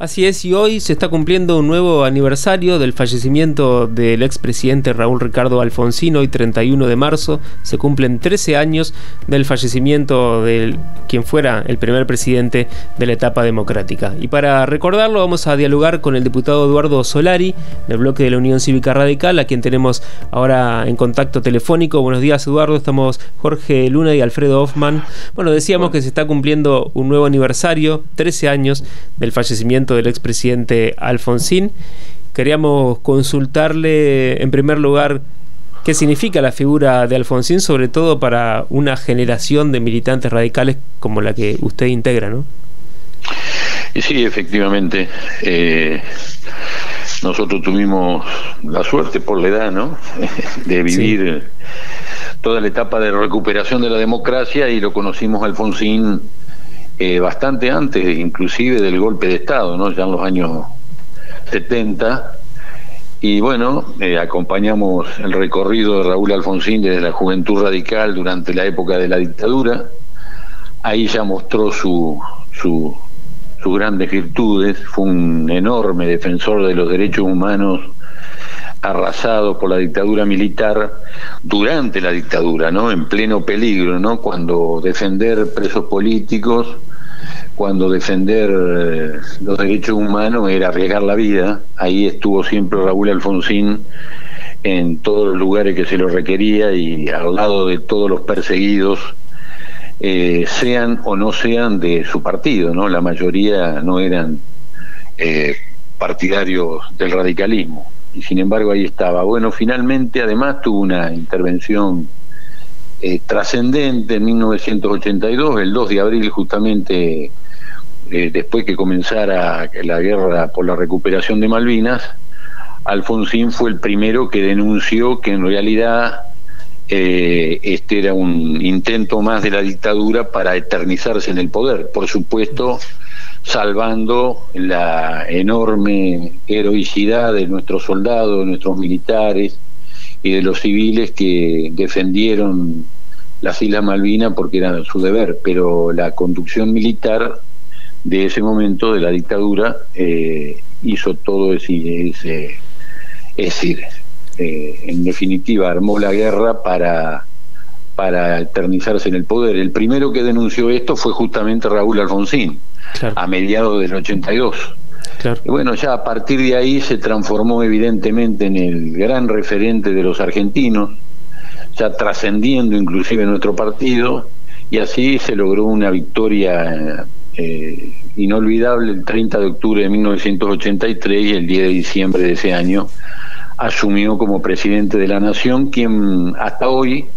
Así es, y hoy se está cumpliendo un nuevo aniversario del fallecimiento del expresidente Raúl Ricardo Alfonsín, hoy 31 de marzo, se cumplen 13 años del fallecimiento de quien fuera el primer presidente de la etapa democrática. Y para recordarlo vamos a dialogar con el diputado Eduardo Solari, del bloque de la Unión Cívica Radical, a quien tenemos ahora en contacto telefónico. Buenos días Eduardo, estamos Jorge Luna y Alfredo Hoffman. Bueno, decíamos que se está cumpliendo un nuevo aniversario, 13 años del fallecimiento del expresidente Alfonsín. Queríamos consultarle en primer lugar qué significa la figura de Alfonsín, sobre todo para una generación de militantes radicales como la que usted integra, ¿no? Sí, efectivamente. Eh, nosotros tuvimos la suerte por la edad, ¿no? De vivir toda la etapa de recuperación de la democracia y lo conocimos Alfonsín eh, bastante antes inclusive del golpe de Estado, ¿no? ya en los años 70. Y bueno, eh, acompañamos el recorrido de Raúl Alfonsín desde la Juventud Radical durante la época de la dictadura. Ahí ya mostró su, su, sus grandes virtudes, fue un enorme defensor de los derechos humanos arrasados por la dictadura militar durante la dictadura, ¿no? En pleno peligro, ¿no? Cuando defender presos políticos cuando defender eh, los derechos humanos era arriesgar la vida. Ahí estuvo siempre Raúl Alfonsín en todos los lugares que se lo requería y al lado de todos los perseguidos, eh, sean o no sean de su partido, ¿no? La mayoría no eran eh, partidarios del radicalismo. Y sin embargo ahí estaba. Bueno, finalmente además tuvo una intervención trascendente en 1982, el 2 de abril justamente eh, después que comenzara la guerra por la recuperación de Malvinas, Alfonsín fue el primero que denunció que en realidad eh, este era un intento más de la dictadura para eternizarse en el poder, por supuesto salvando la enorme heroicidad de nuestros soldados, de nuestros militares y de los civiles que defendieron las Islas Malvinas porque era su deber, pero la conducción militar de ese momento de la dictadura eh, hizo todo ese, ese es decir, eh, en definitiva armó la guerra para para eternizarse en el poder. El primero que denunció esto fue justamente Raúl Alfonsín, a mediados del 82. Y bueno, ya a partir de ahí se transformó evidentemente en el gran referente de los argentinos, ya trascendiendo inclusive nuestro partido, y así se logró una victoria eh, inolvidable el 30 de octubre de 1983 y el 10 de diciembre de ese año asumió como presidente de la nación, quien hasta hoy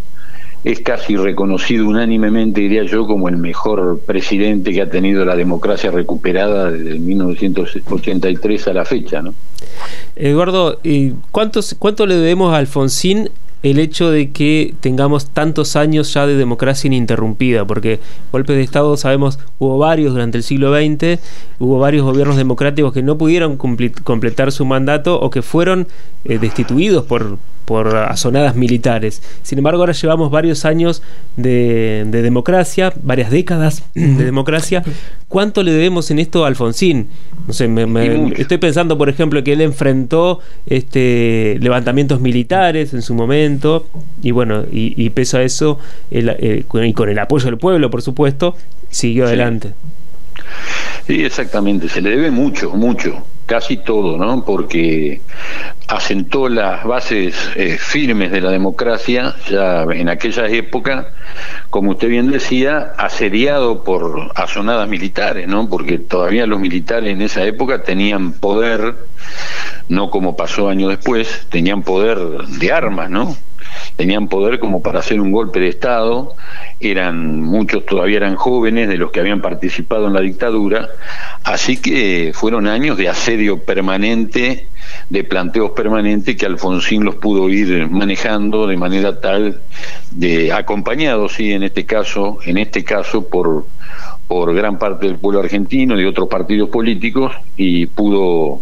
es casi reconocido unánimemente, diría yo, como el mejor presidente que ha tenido la democracia recuperada desde 1983 a la fecha. ¿no? Eduardo, ¿cuántos, ¿cuánto le debemos a Alfonsín el hecho de que tengamos tantos años ya de democracia ininterrumpida, porque golpes de Estado sabemos hubo varios durante el siglo XX, hubo varios gobiernos democráticos que no pudieron completar su mandato o que fueron eh, destituidos por, por azonadas militares. Sin embargo, ahora llevamos varios años de, democracia, varias décadas de democracia. ¿Cuánto le debemos en esto a Alfonsín? No sé, estoy pensando, por ejemplo, que él enfrentó este levantamientos militares en su momento, y bueno, y, pese a eso, eh, y con el apoyo del pueblo, por supuesto, siguió adelante. Sí, exactamente, se le debe mucho, mucho casi todo, ¿no? Porque asentó las bases eh, firmes de la democracia ya en aquella época, como usted bien decía, asediado por asonadas militares, ¿no? Porque todavía los militares en esa época tenían poder, no como pasó años después, tenían poder de armas, ¿no? Tenían poder como para hacer un golpe de Estado, eran muchos todavía eran jóvenes de los que habían participado en la dictadura, así que fueron años de asedio permanente, de planteos permanentes que Alfonsín los pudo ir manejando de manera tal de acompañado sí en este caso, en este caso por por gran parte del pueblo argentino y de otros partidos políticos y pudo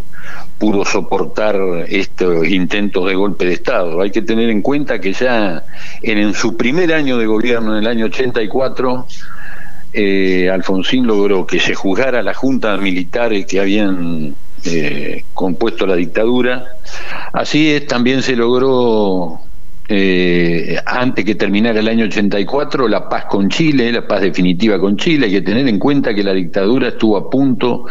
pudo soportar estos intentos de golpe de Estado. Hay que tener en cuenta que ya en, su primer año de gobierno, en el año 84, eh, Alfonsín logró que se juzgara la junta militares que habían eh, compuesto la dictadura. Así es, también se logró eh, antes que terminara el año 84, la paz con Chile, la paz definitiva con Chile. Hay que tener en cuenta que la dictadura estuvo a punto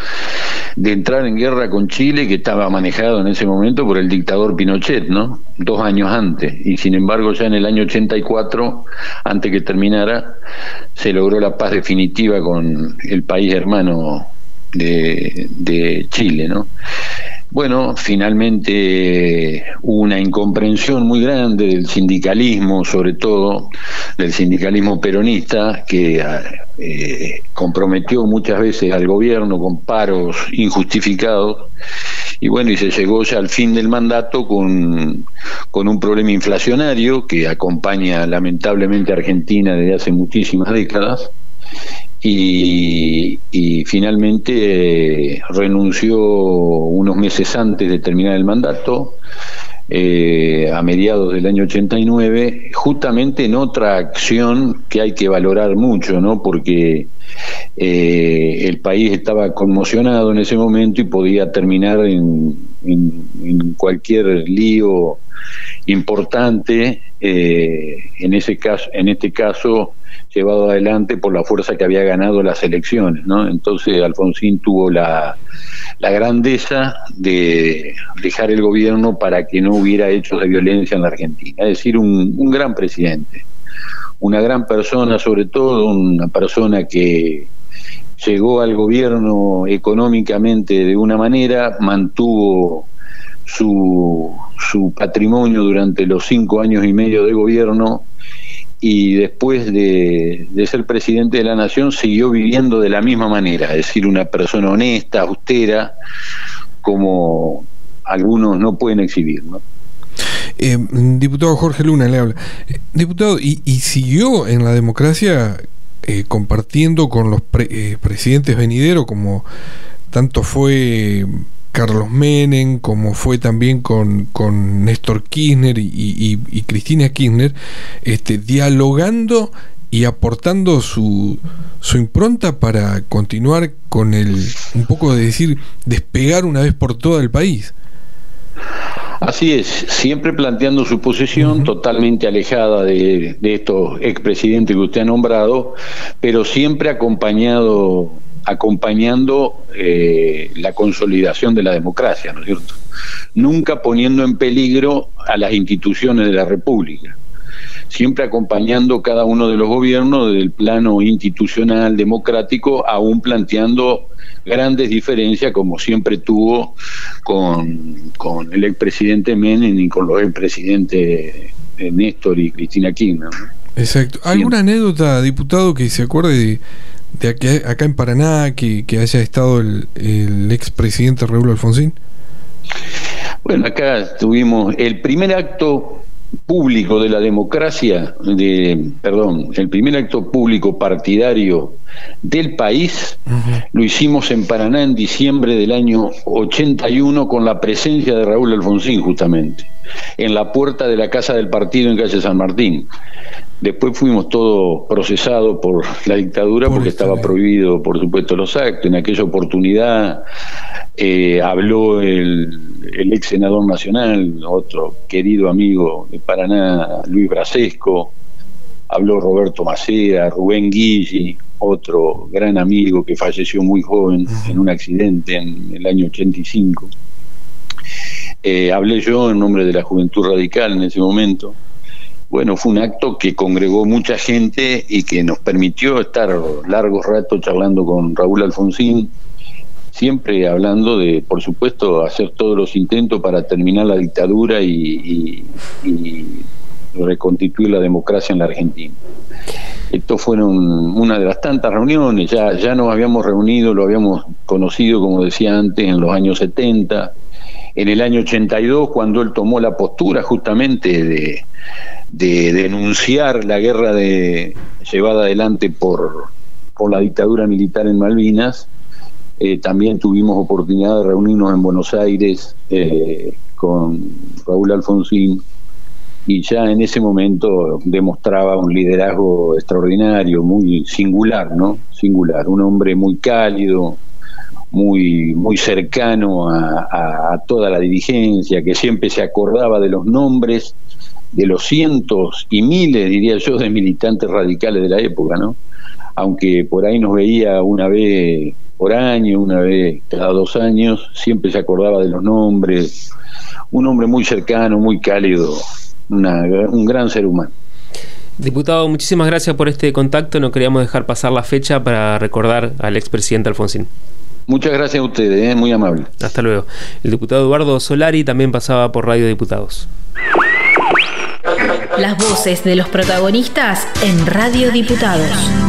de entrar en guerra con Chile, que estaba manejado en ese momento por el dictador Pinochet, ¿no? Dos años antes. Y sin embargo, ya en el año 84, antes que terminara, se logró la paz definitiva con el país hermano de, Chile, ¿no? Bueno, finalmente hubo una incomprensión muy grande del sindicalismo, sobre todo del sindicalismo peronista, que eh, comprometió muchas veces al gobierno con paros injustificados. Y bueno, y se llegó ya al fin del mandato con, con un problema inflacionario que acompaña lamentablemente a Argentina desde hace muchísimas décadas y, finalmente eh, renunció unos meses antes de terminar el mandato, eh, a mediados del año 89, justamente en otra acción que hay que valorar mucho, ¿no? porque eh, el país estaba conmocionado en ese momento y podía terminar en, en cualquier lío importante, en, ese caso, en este caso llevado adelante por la fuerza que había ganado las elecciones. ¿no? Entonces Alfonsín tuvo la, grandeza de dejar el gobierno para que no hubiera hechos de violencia en la Argentina. Es decir, un, un gran presidente, una gran persona, sobre todo una persona que llegó al gobierno económicamente de una manera, mantuvo su, su patrimonio durante los cinco años y medio de gobierno y después de, ser presidente de la nación siguió viviendo de la misma manera, es decir, una persona honesta, austera, como algunos no pueden exhibir. ¿no? Eh, diputado Jorge Luna le habla. Eh, diputado, y, siguió en la democracia eh, compartiendo con los presidentes venideros, como tanto fue Carlos Menem, como fue también con, con Néstor Kirchner y, Cristina Kirchner, este, dialogando y aportando su, su impronta para continuar con el, un poco de decir, despegar una vez por toda el país. Así es, siempre planteando su posición totalmente alejada de, de estos expresidentes que usted ha nombrado, pero siempre acompañado acompañando eh, la consolidación de la democracia, ¿no es cierto? Nunca poniendo en peligro a las instituciones de la República, siempre acompañando cada uno de los gobiernos desde el plano institucional, democrático, aún planteando grandes diferencias como siempre tuvo con, con el expresidente Menem y con los expresidentes Néstor y Cristina Kirchner. Exacto. ¿Alguna anécdota, diputado, que se acuerde de, de aquí, acá en Paraná que, haya estado el, el expresidente Raúl Alfonsín? Bueno, acá tuvimos el primer acto público de la democracia, de, perdón, el primer acto público partidario del país, lo hicimos en Paraná en diciembre del año 81 con la presencia de Raúl Alfonsín justamente, en la puerta de la casa del partido en calle San Martín. Después fuimos todos procesados por la dictadura porque estaba prohibido, por supuesto, los actos. En aquella oportunidad eh, habló el, ex senador nacional, otro querido amigo de Paraná, Luis Brasesco, habló Roberto Macea, Rubén Guilli, otro gran amigo que falleció muy joven en un accidente en el año 85. Eh, hablé yo en nombre de la Juventud Radical en ese momento bueno, fue un acto que congregó mucha gente y que nos permitió estar largos ratos charlando con Raúl Alfonsín, siempre hablando de, por supuesto, hacer todos los intentos para terminar la dictadura y, reconstituir la democracia en la Argentina. Esto fueron una de las tantas reuniones, ya, ya nos habíamos reunido, lo habíamos conocido, como decía antes, en los años 70, en el año 82, cuando él tomó la postura justamente de, de denunciar la guerra de, llevada adelante por, por la dictadura militar en Malvinas. Eh, también tuvimos oportunidad de reunirnos en Buenos Aires eh, con Raúl Alfonsín y ya en ese momento demostraba un liderazgo extraordinario, muy singular, ¿no? Singular, un hombre muy cálido, muy, muy cercano a, toda la dirigencia, que siempre se acordaba de los nombres de los cientos y miles, diría yo, de militantes radicales de la época, ¿no? Aunque por ahí nos veía una vez por año, una vez cada dos años, siempre se acordaba de los nombres. Un hombre muy cercano, muy cálido, un gran ser humano. Diputado, muchísimas gracias por este contacto. No queríamos dejar pasar la fecha para recordar al expresidente Alfonsín. Muchas gracias a ustedes, ¿eh? muy amable. Hasta luego. El diputado Eduardo Solari también pasaba por Radio Diputados. Las voces de los protagonistas en Radio Diputados.